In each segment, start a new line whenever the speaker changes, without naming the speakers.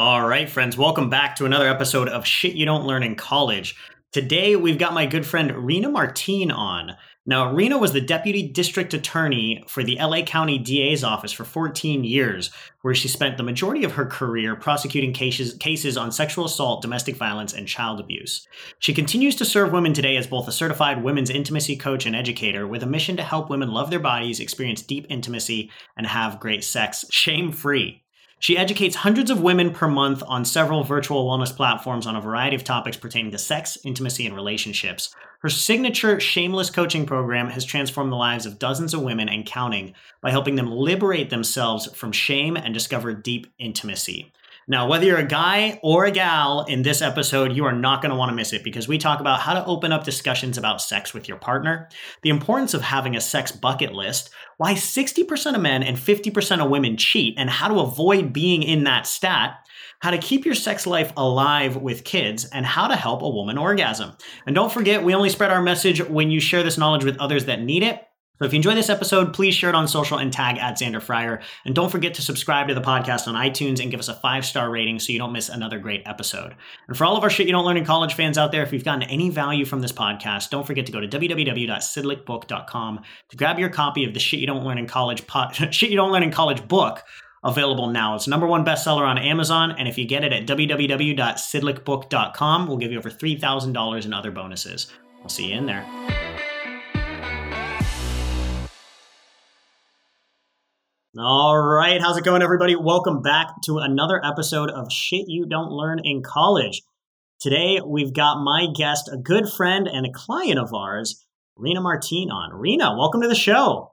All right, friends, welcome back to another episode of Shit You Don't Learn in College. Today, we've got my good friend Rena Martine on. Now, Rena was the deputy district attorney for the LA County DA's office for 14 years, where she spent the majority of her career prosecuting cases, cases on sexual assault, domestic violence, and child abuse. She continues to serve women today as both a certified women's intimacy coach and educator with a mission to help women love their bodies, experience deep intimacy, and have great sex shame free. She educates hundreds of women per month on several virtual wellness platforms on a variety of topics pertaining to sex, intimacy, and relationships. Her signature shameless coaching program has transformed the lives of dozens of women and counting by helping them liberate themselves from shame and discover deep intimacy. Now, whether you're a guy or a gal in this episode, you are not going to want to miss it because we talk about how to open up discussions about sex with your partner, the importance of having a sex bucket list, why 60% of men and 50% of women cheat, and how to avoid being in that stat, how to keep your sex life alive with kids, and how to help a woman orgasm. And don't forget, we only spread our message when you share this knowledge with others that need it. So if you enjoy this episode, please share it on social and tag at Xander Fryer. And don't forget to subscribe to the podcast on iTunes and give us a five star rating so you don't miss another great episode. And for all of our shit you don't learn in college fans out there, if you've gotten any value from this podcast, don't forget to go to www.sydlicbook.com to grab your copy of the shit you don't learn in college po- shit you don't learn in college book available now. It's number one bestseller on Amazon, and if you get it at www.sydlicbook.com, we'll give you over $3,000 in other bonuses. I'll see you in there. All right, how's it going, everybody? Welcome back to another episode of Shit You Don't Learn in College. Today, we've got my guest, a good friend and a client of ours, Rena Martine, on. Rena, welcome to the show.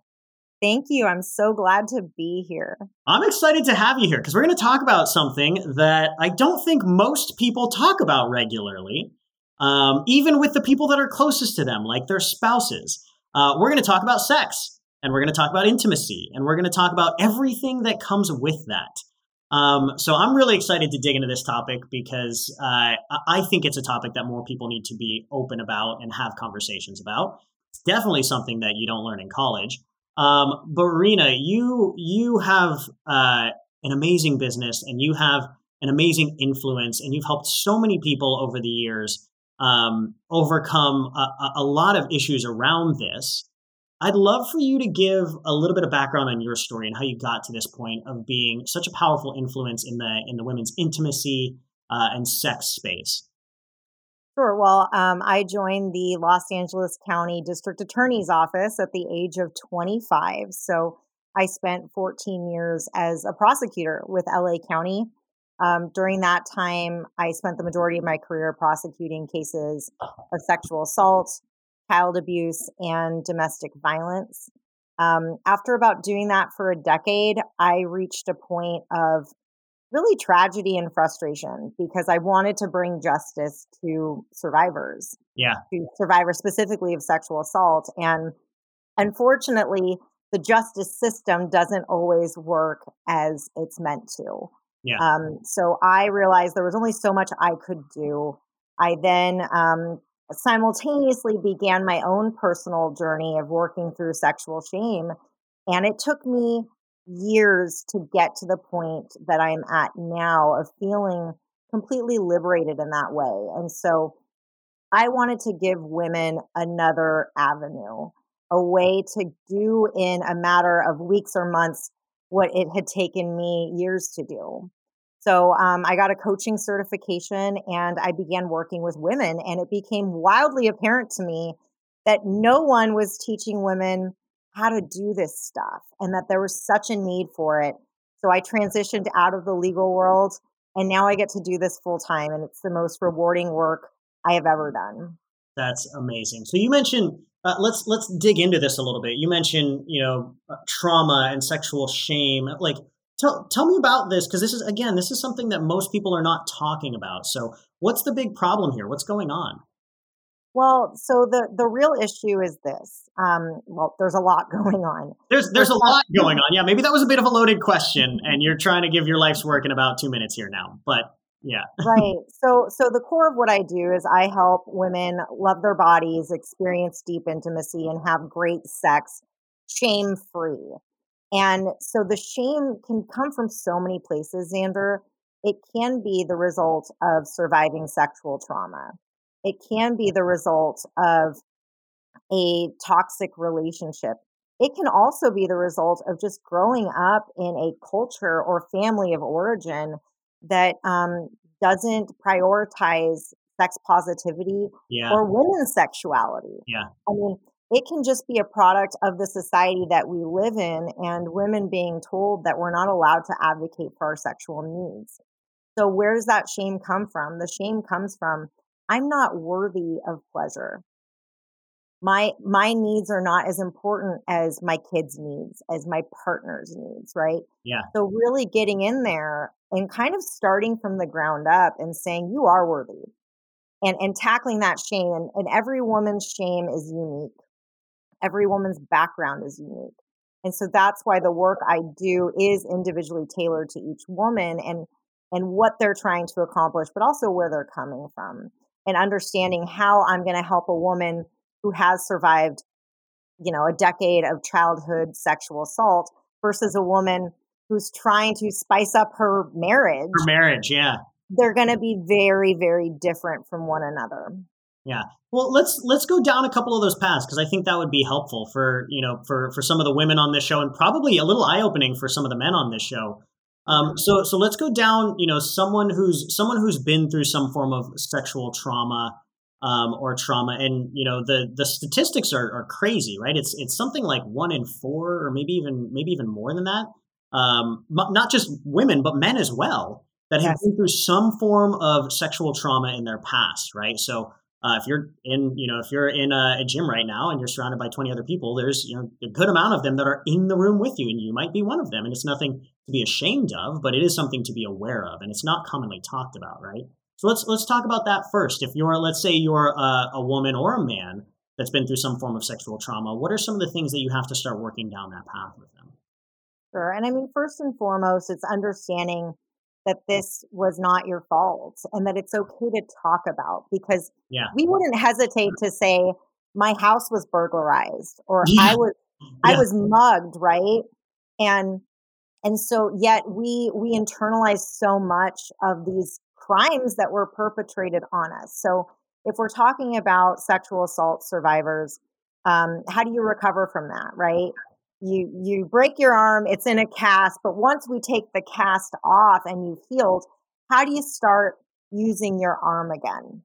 Thank you. I'm so glad to be here.
I'm excited to have you here because we're going to talk about something that I don't think most people talk about regularly, um, even with the people that are closest to them, like their spouses. Uh, we're going to talk about sex and we're going to talk about intimacy, and we're going to talk about everything that comes with that. Um, so I'm really excited to dig into this topic because uh, I think it's a topic that more people need to be open about and have conversations about. It's definitely something that you don't learn in college. Um, but Rena, you you have uh, an amazing business and you have an amazing influence, and you've helped so many people over the years um, overcome a, a lot of issues around this. I'd love for you to give a little bit of background on your story and how you got to this point of being such a powerful influence in the in the women's intimacy uh, and sex space.
Sure. Well, um, I joined the Los Angeles County District Attorney's Office at the age of 25. So I spent 14 years as a prosecutor with LA County. Um, during that time, I spent the majority of my career prosecuting cases of sexual assault, child abuse and domestic violence. Um, after about doing that for a decade, I reached a point of really tragedy and frustration because I wanted to bring justice to survivors.
Yeah.
To survivors specifically of sexual assault. And unfortunately, the justice system doesn't always work as it's meant to.
Yeah.
Um, so I realized there was only so much I could do. I then um, simultaneously began my own personal journey of working through sexual shame. And it took me years to get to the point that I'm at now of feeling completely liberated in that way. And so I wanted to give women another avenue, a way to do in a matter of weeks or months what it had taken me years to do. So um, I got a coaching certification and I began working with women. And it became wildly apparent to me that no one was teaching women how to do this stuff and that there was such a need for it. So I transitioned out of the legal world and now I get to do this full time. And it's the most rewarding work I have ever done.
That's amazing. So you mentioned uh, let's let's dig into this a little bit. You mentioned you know uh, trauma and sexual shame. Like tell tell me about this because this is again this is something that most people are not talking about. So what's the big problem here? What's going on?
Well, so the the real issue is this. Um, well, there's a lot going on.
There's there's a lot going on. Yeah, maybe that was a bit of a loaded question, and you're trying to give your life's work in about two minutes here now. But yeah.
right. So so the core of what I do is I help women love their bodies, experience deep intimacy and have great sex shame free. And so the shame can come from so many places, Xander. It can be the result of surviving sexual trauma. It can be the result of a toxic relationship. It can also be the result of just growing up in a culture or family of origin that um, doesn't prioritize sex positivity
yeah.
or women's sexuality.
Yeah.
I mean, it can just be a product of the society that we live in and women being told that we're not allowed to advocate for our sexual needs. So where does that shame come from? The shame comes from I'm not worthy of pleasure my my needs are not as important as my kids needs as my partner's needs right
yeah
so really getting in there and kind of starting from the ground up and saying you are worthy and and tackling that shame and, and every woman's shame is unique every woman's background is unique and so that's why the work i do is individually tailored to each woman and and what they're trying to accomplish but also where they're coming from and understanding how i'm going to help a woman who has survived, you know, a decade of childhood sexual assault versus a woman who's trying to spice up her marriage.
Her marriage, yeah.
They're going to be very, very different from one another.
Yeah. Well, let's let's go down a couple of those paths because I think that would be helpful for you know for for some of the women on this show and probably a little eye opening for some of the men on this show. Um, so so let's go down. You know, someone who's someone who's been through some form of sexual trauma um, or trauma. And you know the the statistics are, are crazy, right? It's it's something like one in four, or maybe even maybe even more than that. Um, not just women, but men as well that have yes. been through some form of sexual trauma in their past, right? So uh, if you're in, you know, if you're in a, a, gym right now and you're surrounded by 20 other people, there's, you know, a good amount of them that are in the room with you, and you might be one of them. And it's nothing to be ashamed of, but it is something to be aware of, and it's not commonly talked about, right? So let's let's talk about that first. If you're, let's say, you're a, a woman or a man that's been through some form of sexual trauma, what are some of the things that you have to start working down that path with them?
Sure, and I mean, first and foremost, it's understanding that this was not your fault and that it's okay to talk about because
yeah.
we wouldn't hesitate to say my house was burglarized or yeah. I was yeah. I was mugged, right? And and so yet we we internalize so much of these crimes that were perpetrated on us. So, if we're talking about sexual assault survivors, um, how do you recover from that, right? You you break your arm, it's in a cast, but once we take the cast off and you've healed, how do you start using your arm again?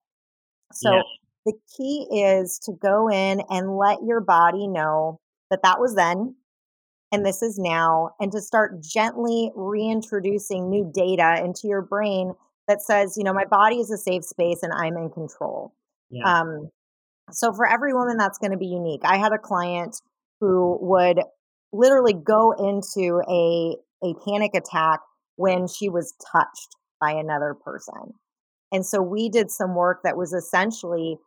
So yeah. the key is to go in and let your body know that that was then and this is now, and to start gently reintroducing new data into your brain that says, you know, my body is a safe space and I'm in control.
Yeah.
Um, so for every woman, that's going to be unique. I had a client who would literally go into a a panic attack when she was touched by another person. And so we did some work that was essentially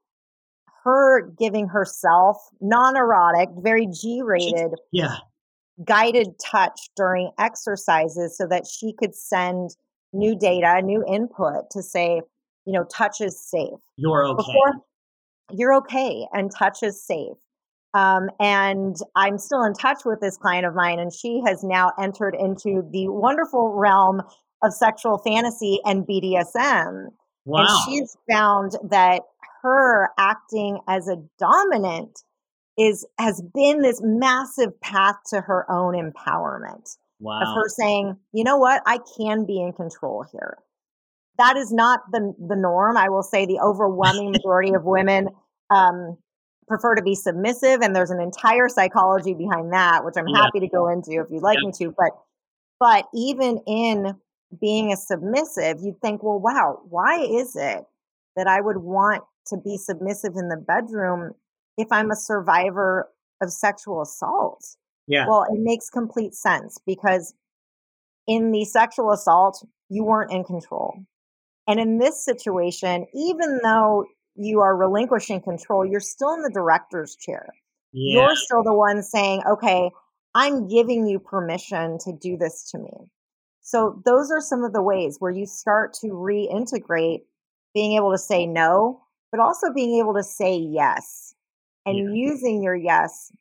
her giving herself non-erotic, very G-rated,
yeah,
guided touch during exercises so that she could send new data, new input to say, you know, touch is safe.
You're okay. Before,
you're okay, and touch is safe. Um, and I'm still in touch with this client of mine, and she has now entered into the wonderful realm of sexual fantasy and BDSM.
Wow.
And she's found that her acting as a dominant is has been this massive path to her own empowerment.
wow.
of her saying, you know what, I can be in control here. That is not the the norm. I will say the overwhelming majority of women um, prefer to be submissive, and there's an entire psychology behind that, which I'm
Yeah.
happy to go into if you'd like
Yeah.
me to. But but even in being a submissive, you'd think, well, wow, why is it that I would want to be submissive in the bedroom if I'm a survivor of sexual assault?
Yeah.
Well, it makes complete sense because in the sexual assault, you weren't in control. And in this situation, even though you are relinquishing control, you're still in the director's chair.
yeah.
You're still the one saying, okay, I'm giving you permission to do this to me. So, those are some of the ways where you start to reintegrate being able to say no, but also being able to say yes and
Yeah.
using your yes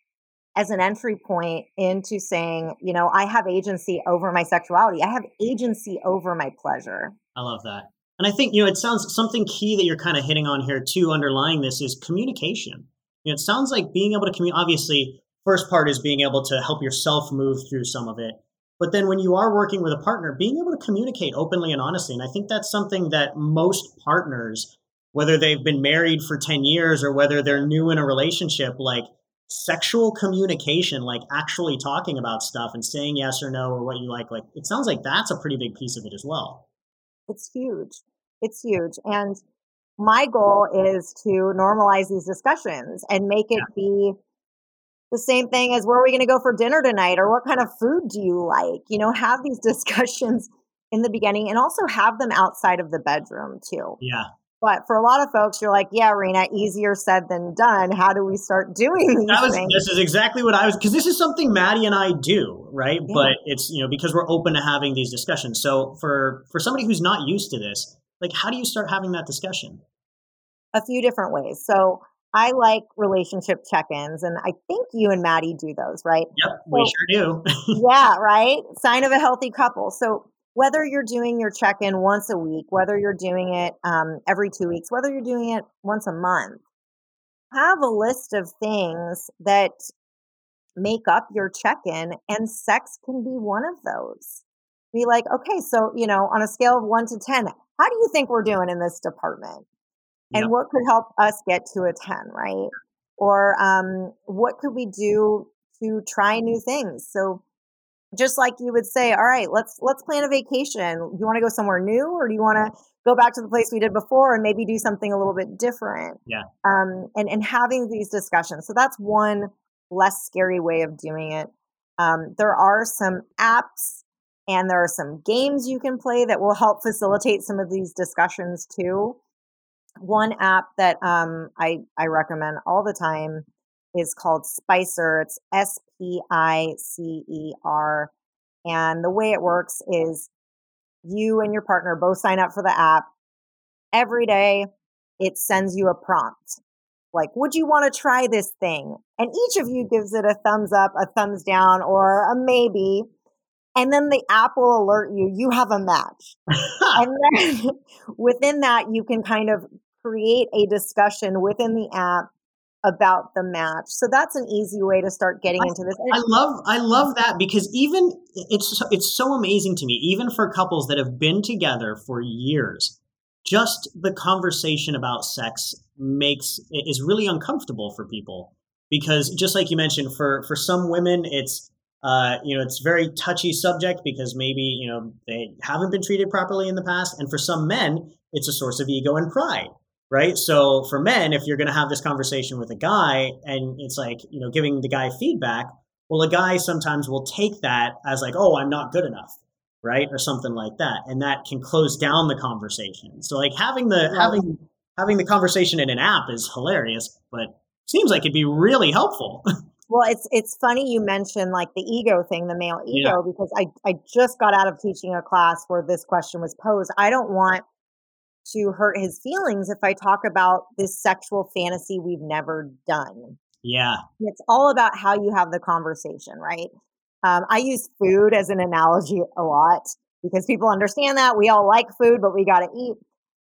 as an entry point into saying, you know, I have agency over my sexuality, I have agency over my pleasure.
I love that. And I think, you know, it sounds something key that you're kind of hitting on here too, underlying this is communication. You know, it sounds like being able to communicate, obviously, first part is being able to help yourself move through some of it. But then when you are working with a partner, being able to communicate openly and honestly. And I think that's something that most partners, whether they've been married for 10 years or whether they're new in a relationship, like sexual communication, like actually talking about stuff and saying yes or no or what you like, like it sounds like that's a pretty big piece of it as well.
It's huge. It's huge. And my goal is to normalize these discussions and make it be the same thing as where are we going to go for dinner tonight or what kind of food do you like? You know, have these discussions in the beginning and also have them outside of the bedroom too.
Yeah.
But for a lot of folks, you're like, yeah, Rena, easier said than done. How do we start doing these
That was
things?
this is exactly what I was because this is something Maddie and I do, right?
Yeah.
But it's you know because we're open to having these discussions. So for for somebody who's not used to this, like how do you start having that discussion?
a few different ways. So I like relationship check-ins, and I think you and Maddie do those, right?
Yep, we
So-
sure do.
yeah, right? Sign of a healthy couple. So whether you're doing your check-in once a week, whether you're doing it um, every two weeks, whether you're doing it once a month, have a list of things that make up your check-in, and sex can be one of those. Be like, okay, so you know, on a scale of one to ten, how do you think we're doing in this department? and
Yep.
what could help us get to a 10 right or um, what could we do to try new things so just like you would say all right let's let's plan a vacation. You want to go somewhere new or do you want to go back to the place we did before and maybe do something a little bit different?
Yeah.
um, and and having these discussions. So that's one less scary way of doing it. Um, there are some apps and there are some games you can play that will help facilitate some of these discussions too. One app that um, I I recommend all the time is called Spicer. It's S P I C E R, and the way it works is you and your partner both sign up for the app. Every day, it sends you a prompt like, "Would you want to try this thing?" And each of you gives it a thumbs up, a thumbs down, or a maybe. And then the app will alert you you have a match and then within that you can kind of create a discussion within the app about the match. So that's an easy way to start getting
I-
into this.
I love I love that because even it's so- it's so amazing to me even for couples that have been together for years just the conversation about sex makes is really uncomfortable for people. Because just like you mentioned for for some women it's uh, you know it's very touchy subject because maybe you know they haven't been treated properly in the past. And for some men it's a source of ego and pride right? So for men if you're going to have this conversation with a guy and it's like you know giving the guy feedback well a guy sometimes will take that as like oh i'm not good enough right? Or something like that and that can close down the conversation. So like having the
Right.
having having the conversation in an app is hilarious but seems like it'd be really helpful.
Well it's it's funny you mentioned like the ego thing the male ego
Yeah.
because i i just got out of teaching a class where this question was posed. I don't want to hurt his feelings if i talk about this sexual fantasy we've never done
yeah
It's all about how you have the conversation, right? Um, I use food as an analogy a lot because people understand that we all like food, but we got to eat.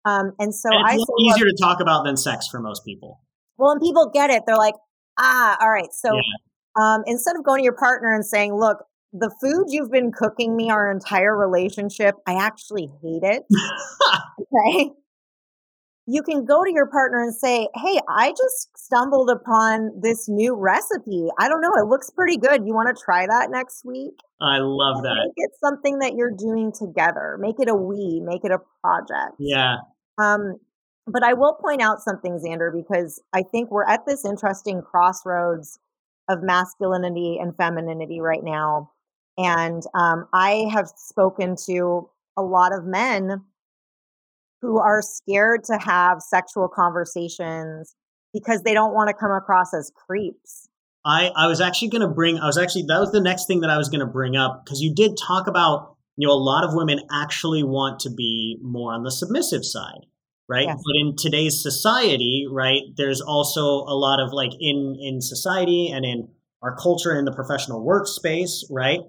Um, and so
And
I
it's little easier to talk about than sex for most people
well, and people get it. They're like, ah, all right. So
Yeah.
um, instead of going to your partner and saying, look, the food you've been cooking me our entire relationship, I actually hate it. okay. You can go to your partner and say, Hey, I just stumbled upon this new recipe. I don't know. It looks pretty good. You want to try that next week?
I love that.
Make it something that you're doing together. Make it a we, make it a project.
Yeah.
Um, but I will point out something, Xander, because I think we're at this interesting crossroads of masculinity and femininity right now. And um, I have spoken to a lot of men who are scared to have sexual conversations because they don't want to come across as creeps.
I, I was actually going to bring, I was actually, that was the next thing that I was going to bring up because you did talk about, you know, a lot of women actually want to be more on the submissive side right yes. but in today's society right there's also a lot of like in in society and in our culture in the professional workspace right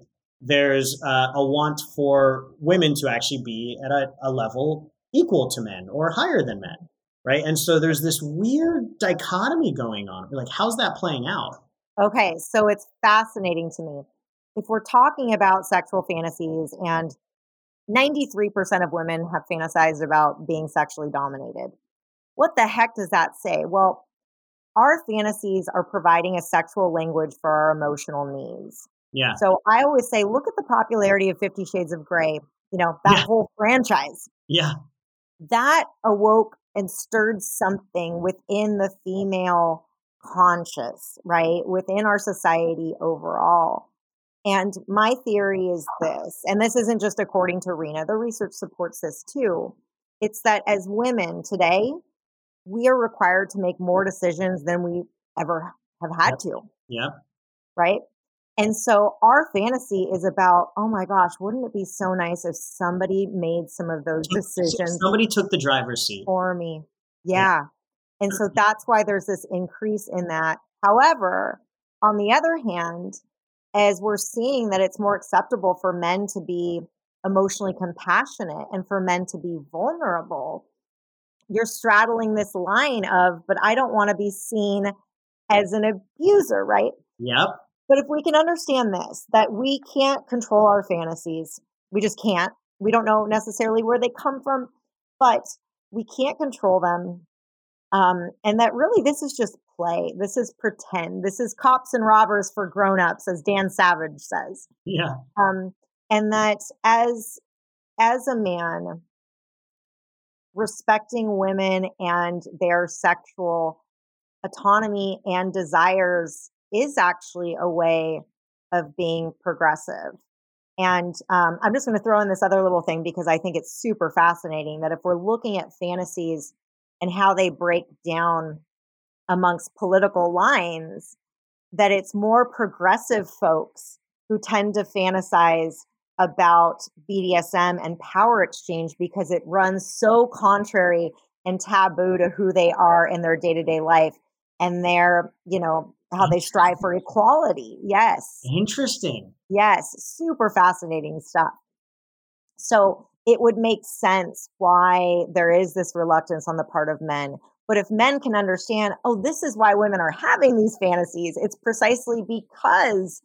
there's uh, a want for women to actually be at a, a level equal to men or higher than men right and so there's this weird dichotomy going on like how's that playing out
okay so it's fascinating to me if we're talking about sexual fantasies and 93% of women have fantasized about being sexually dominated. What the heck does that say? Well, our fantasies are providing a sexual language for our emotional needs.
Yeah.
So I always say, look at the popularity of Fifty Shades of Grey, you know, that yeah. whole franchise.
Yeah.
That awoke and stirred something within the female conscious, right? Within our society overall. And my theory is this, and this isn't just according to Rena, the research supports this too. It's that as women today, we are required to make more decisions than we ever have had
yep.
to.
Yeah.
Right. And so our fantasy is about, oh my gosh, wouldn't it be so nice if somebody made some of those decisions?
Somebody took the driver's seat
for me. Yeah. yeah. And so mm-hmm. that's why there's this increase in that. However, on the other hand, as we're seeing that it's more acceptable for men to be emotionally compassionate and for men to be vulnerable, you're straddling this line of, but I don't want to be seen as an abuser, right?
Yep.
But if we can understand this, that we can't control our fantasies, we just can't. We don't know necessarily where they come from, but we can't control them. Um, and that really, this is just play. This is pretend. This is cops and robbers for grown-ups, as Dan Savage says.
Yeah.
Um, and that as as a man, respecting women and their sexual autonomy and desires is actually a way of being progressive. And um, I'm just going to throw in this other little thing because I think it's super fascinating that if we're looking at fantasies and how they break down amongst political lines that it's more progressive folks who tend to fantasize about BDSM and power exchange because it runs so contrary and taboo to who they are in their day-to-day life and their, you know, how they strive for equality. Yes.
Interesting.
Yes, super fascinating stuff. So, it would make sense why there is this reluctance on the part of men but if men can understand, oh, this is why women are having these fantasies, it's precisely because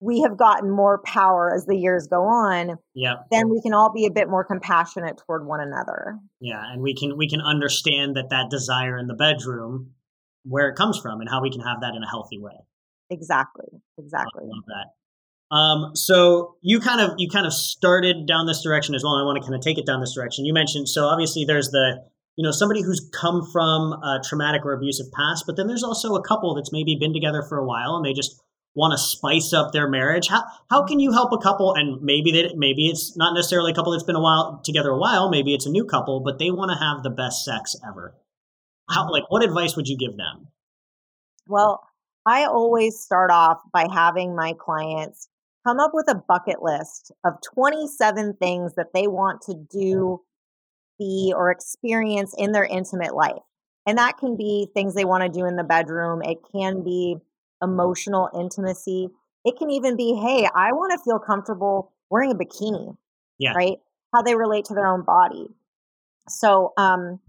we have gotten more power as the years go on.
Yeah.
Then we can all be a bit more compassionate toward one another.
Yeah, and we can we can understand that that desire in the bedroom where it comes from and how we can have that in a healthy way.
Exactly. Exactly.
I love that. Um, so you kind of you kind of started down this direction as well. And I want to kind of take it down this direction. You mentioned so obviously there's the you know somebody who's come from a traumatic or abusive past but then there's also a couple that's maybe been together for a while and they just want to spice up their marriage how how can you help a couple and maybe that maybe it's not necessarily a couple that's been a while together a while maybe it's a new couple but they want to have the best sex ever how like what advice would you give them
well i always start off by having my clients come up with a bucket list of 27 things that they want to do be or experience in their intimate life. And that can be things they want to do in the bedroom. It can be emotional intimacy. It can even be, hey, I want to feel comfortable wearing a bikini.
Yeah.
Right? How they relate to their own body. So um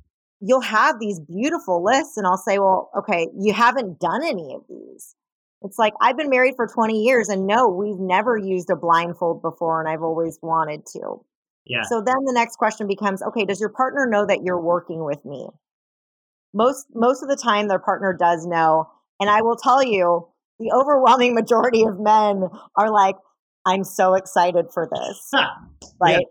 you'll have these beautiful lists and I'll say, well, okay, you haven't done any of these. It's like I've been married for 20 years and no, we've never used a blindfold before and I've always wanted to.
Yeah.
So then the next question becomes, okay, does your partner know that you're working with me? Most most of the time their partner does know, and I will tell you, the overwhelming majority of men are like, I'm so excited for this. right? Yeah.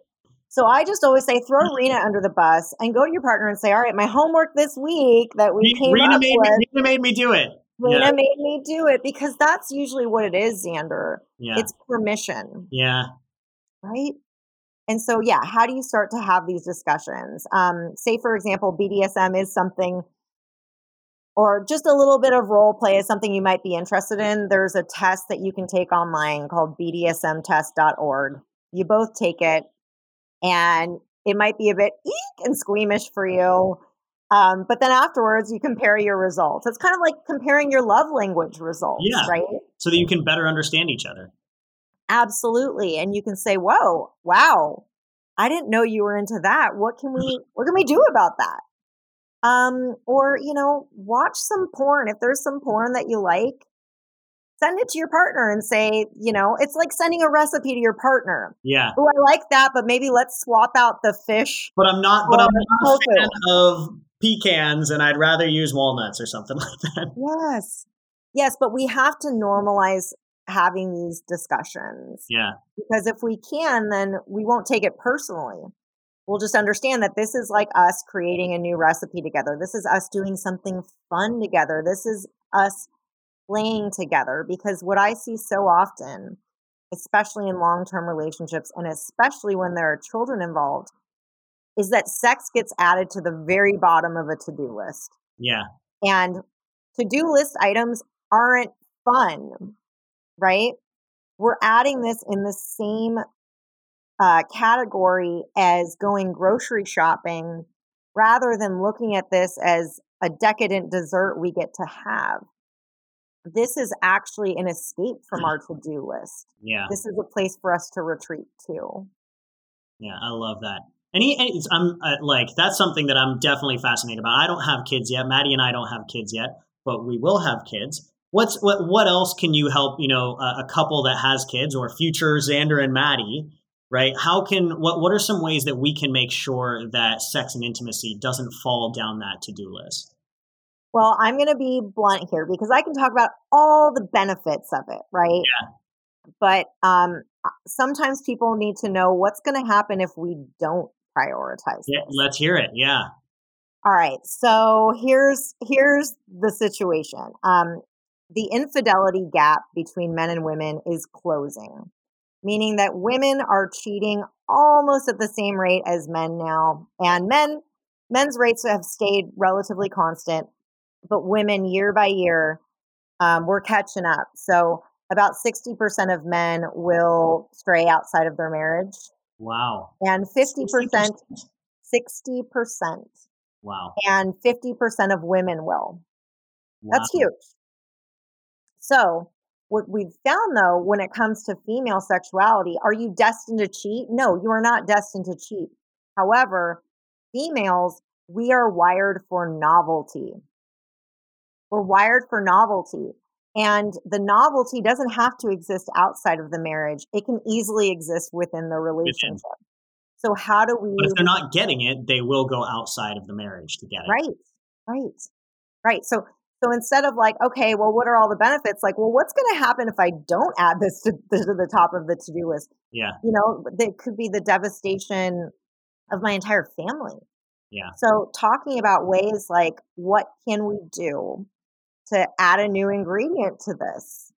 So I just always say throw Rena under the bus and go to your partner and say, "All right, my homework this week that we came
Rena
up
made
with,
me, Rena made me do it.
Rena yeah. made me do it because that's usually what it is, Xander. Yeah. It's permission.
Yeah.
Right. And so, yeah, how do you start to have these discussions? Um, say, for example, BDSM is something, or just a little bit of role play is something you might be interested in. There's a test that you can take online called BDSMtest.org. You both take it, and it might be a bit eek and squeamish for you. Um, but then afterwards, you compare your results. It's kind of like comparing your love language results, yeah. right?
So that you can better understand each other.
Absolutely. And you can say, whoa, wow, I didn't know you were into that. What can we what can we do about that? Um, or, you know, watch some porn. If there's some porn that you like, send it to your partner and say, you know, it's like sending a recipe to your partner.
Yeah.
Oh, I like that, but maybe let's swap out the fish.
But I'm not but I'm not a fan of pecans and I'd rather use walnuts or something like that.
Yes. Yes, but we have to normalize having these discussions.
Yeah.
Because if we can, then we won't take it personally. We'll just understand that this is like us creating a new recipe together. This is us doing something fun together. This is us playing together. Because what I see so often, especially in long term relationships, and especially when there are children involved, is that sex gets added to the very bottom of a to do list.
Yeah.
And to do list items aren't fun right? We're adding this in the same uh, category as going grocery shopping rather than looking at this as a decadent dessert we get to have. This is actually an escape from our to do list.
Yeah.
This is a place for us to retreat to.
Yeah, I love that. And, he, and I'm uh, like, that's something that I'm definitely fascinated about. I don't have kids yet. Maddie and I don't have kids yet, but we will have kids what's what what else can you help you know a, a, couple that has kids or future xander and maddie right how can what what are some ways that we can make sure that sex and intimacy doesn't fall down that to-do list
well i'm going to be blunt here because i can talk about all the benefits of it right?
Yeah.
But um sometimes people need to know what's going to happen if we don't prioritize
yeah, let's hear it yeah.
All right so here's here's the situation. Um the infidelity gap between men and women is closing, meaning that women are cheating almost at the same rate as men now, and men men's rates have stayed relatively constant, but women year by year um, we're catching up. So about 60% of men will stray outside of their marriage.
Wow.
And 50%, 60%. 60%.
Wow.
And 50% of women will. Wow. That's huge. So, what we've found though, when it comes to female sexuality, are you destined to cheat? No, you are not destined to cheat. However, females, we are wired for novelty. We're wired for novelty. And the novelty doesn't have to exist outside of the marriage, it can easily exist within the relationship. So, how do we.
But if they're not getting it, they will go outside of the marriage to get it.
Right, right, right. So, so instead of like, okay, well, what are all the benefits? Like, well, what's going to happen if I don't add this to, to the top of the to do list?
Yeah.
You know, that could be the devastation of my entire family.
Yeah.
So talking about ways like, what can we do to add a new ingredient to this?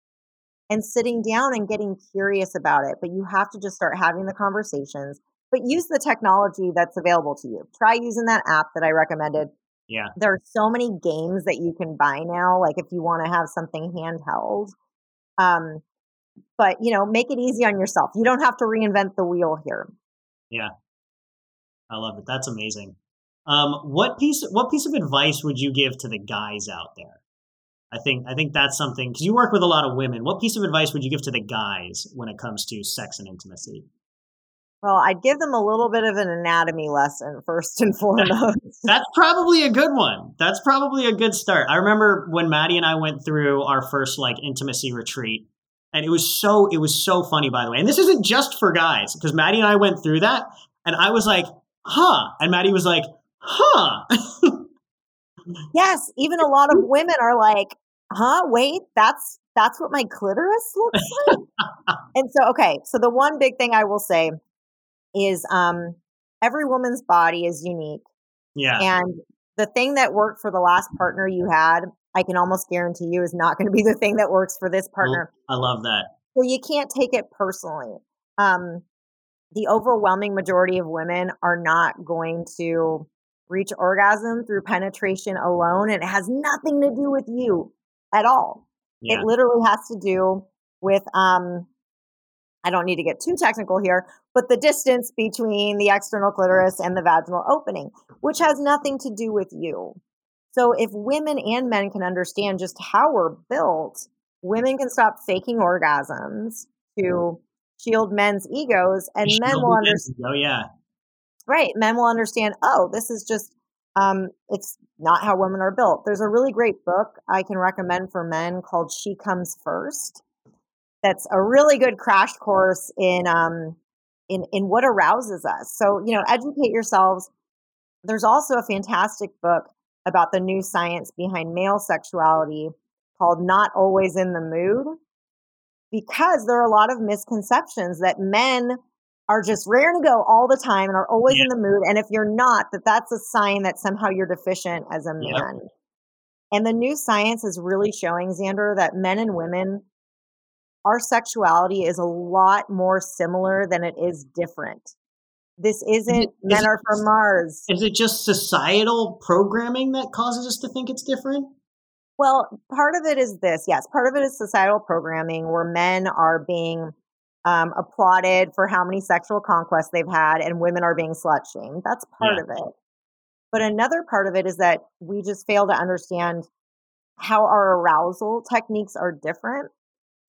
And sitting down and getting curious about it. But you have to just start having the conversations, but use the technology that's available to you. Try using that app that I recommended
yeah.
There are so many games that you can buy now, like if you want to have something handheld. Um, but you know, make it easy on yourself. You don't have to reinvent the wheel here.
Yeah. I love it. That's amazing. Um, what piece what piece of advice would you give to the guys out there? I think I think that's something because you work with a lot of women. What piece of advice would you give to the guys when it comes to sex and intimacy?
Well, I'd give them a little bit of an anatomy lesson first and foremost.
That's probably a good one. That's probably a good start. I remember when Maddie and I went through our first like intimacy retreat, and it was so it was so funny by the way. And this isn't just for guys because Maddie and I went through that, and I was like, "Huh," and Maddie was like, "Huh."
yes, even a lot of women are like, "Huh? Wait, that's that's what my clitoris looks like." and so, okay, so the one big thing I will say is um, every woman's body is unique.
Yeah.
And the thing that worked for the last partner you had, I can almost guarantee you is not going to be the thing that works for this partner.
I love that.
So you can't take it personally. Um, the overwhelming majority of women are not going to reach orgasm through penetration alone. And it has nothing to do with you at all. Yeah. It literally has to do with um, I don't need to get too technical here, but the distance between the external clitoris and the vaginal opening, which has nothing to do with you. So if women and men can understand just how we're built, women can stop faking orgasms to shield men's egos and men will understand.
Oh yeah.
Right. Men will understand, oh, this is just um, it's not how women are built. There's a really great book I can recommend for men called She Comes First that's a really good crash course in um in in what arouses us. So, you know, educate yourselves. There's also a fantastic book about the new science behind male sexuality called Not Always in the Mood because there are a lot of misconceptions that men are just raring to go all the time and are always yeah. in the mood and if you're not that that's a sign that somehow you're deficient as a man. And the new science is really showing Xander that men and women our sexuality is a lot more similar than it is different. This isn't is men is are from Mars.
Is it just societal programming that causes us to think it's different?
Well, part of it is this. Yes, part of it is societal programming where men are being um, applauded for how many sexual conquests they've had and women are being slut shamed. That's part yeah. of it. But another part of it is that we just fail to understand how our arousal techniques are different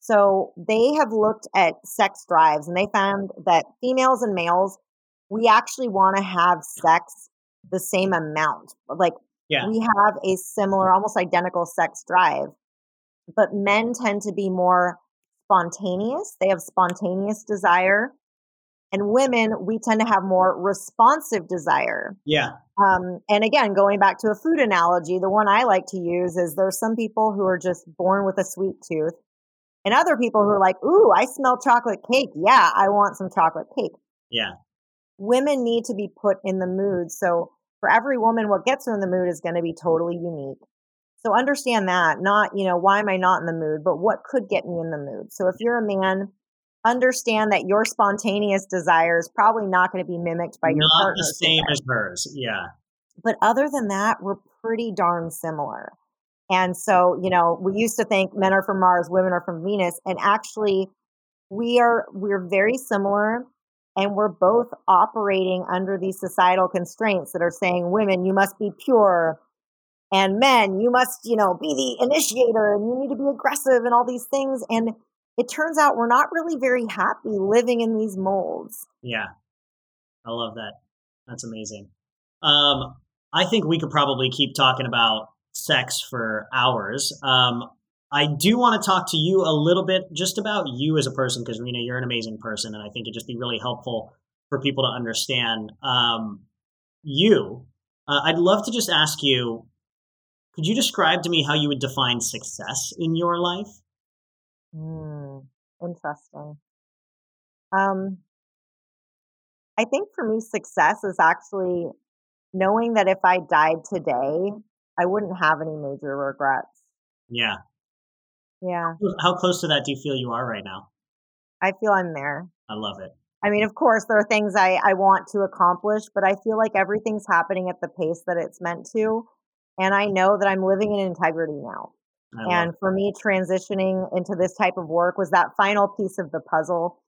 so they have looked at sex drives and they found that females and males, we actually want to have sex the same amount. Like yeah. we have a similar, almost identical sex drive. But men tend to be more spontaneous. They have spontaneous desire. And women, we tend to have more responsive desire.
Yeah.
Um, and again, going back to a food analogy, the one I like to use is there's some people who are just born with a sweet tooth and other people who are like, ooh, I smell chocolate cake. Yeah, I want some chocolate cake.
Yeah.
Women need to be put in the mood. So for every woman, what gets her in the mood is going to be totally unique. So understand that, not, you know, why am I not in the mood, but what could get me in the mood? So if you're a man, understand that your spontaneous desire is probably not going to be mimicked by your
not
partner.
the same as hers. Yeah.
But other than that, we're pretty darn similar. And so, you know, we used to think men are from Mars, women are from Venus, and actually we are we're very similar and we're both operating under these societal constraints that are saying women you must be pure and men you must, you know, be the initiator and you need to be aggressive and all these things and it turns out we're not really very happy living in these molds.
Yeah. I love that. That's amazing. Um I think we could probably keep talking about sex for hours. Um, I do want to talk to you a little bit just about you as a person because Rena, you're an amazing person, and I think it'd just be really helpful for people to understand um, you. Uh, I'd love to just ask you: Could you describe to me how you would define success in your life?
Mm, interesting. Um, I think for me, success is actually knowing that if I died today, I wouldn't have any major regrets.
Yeah.
Yeah.
How close to that do you feel you are right now?
I feel I'm there.
I love it.
I mean, of course, there are things I, I want to accomplish, but I feel like everything's happening at the pace that it's meant to. And I know that I'm living in integrity now. I and for me, transitioning into this type of work was that final piece of the puzzle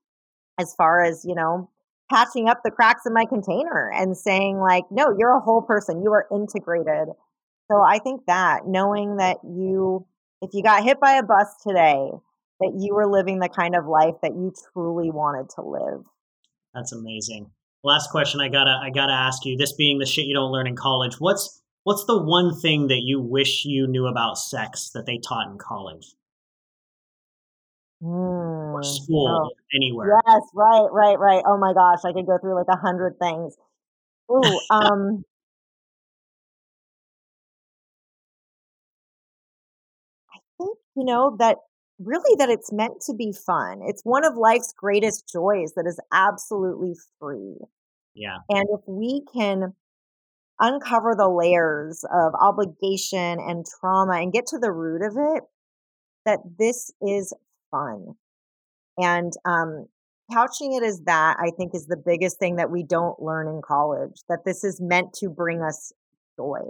as far as, you know, patching up the cracks in my container and saying, like, no, you're a whole person. You are integrated. So I think that knowing that you, if you got hit by a bus today, that you were living the kind of life that you truly wanted to live.
That's amazing. Last question I gotta I gotta ask you. This being the shit you don't learn in college, what's what's the one thing that you wish you knew about sex that they taught in college?
Mm,
or school
no.
anywhere.
Yes, right, right, right. Oh my gosh, I could go through like a hundred things. Ooh, um, I think you know that really that it's meant to be fun. It's one of life's greatest joys that is absolutely free.
Yeah.
And if we can uncover the layers of obligation and trauma and get to the root of it, that this is fun. And um, couching it as that, I think, is the biggest thing that we don't learn in college, that this is meant to bring us joy.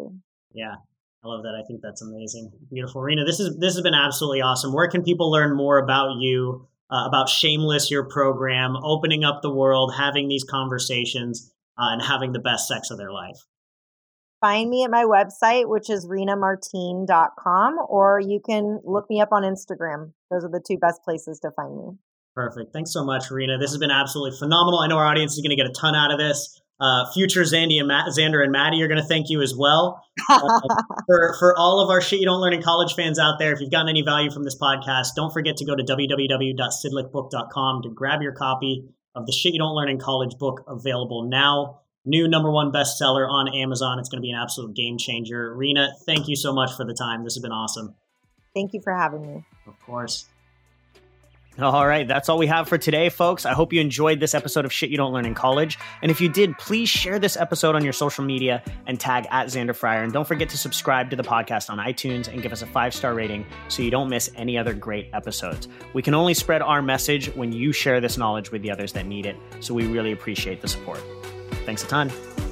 Yeah. I love that. I think that's amazing. Beautiful. Rena, this is this has been absolutely awesome. Where can people learn more about you, uh, about Shameless, your program, opening up the world, having these conversations, uh, and having the best sex of their life?
Find me at my website, which is renamartine.com, or you can look me up on Instagram. Those are the two best places to find me.
Perfect. Thanks so much, Rena. This has been absolutely phenomenal. I know our audience is going to get a ton out of this. Uh, future Zandy and Matt, Xander and Maddie are going to thank you as well. Uh, for, for all of our shit you don't learn in college fans out there, if you've gotten any value from this podcast, don't forget to go to www.sydlicbook.com to grab your copy of the shit you don't learn in college book available now. New number one bestseller on Amazon. It's going to be an absolute game changer. Rena, thank you so much for the time. This has been awesome.
Thank you for having me.
Of course. All right, that's all we have for today, folks. I hope you enjoyed this episode of Shit You Don't Learn in College. And if you did, please share this episode on your social media and tag at Xander Fryer. And don't forget to subscribe to the podcast on iTunes and give us a five star rating so you don't miss any other great episodes. We can only spread our message when you share this knowledge with the others that need it. So we really appreciate the support. Thanks a ton.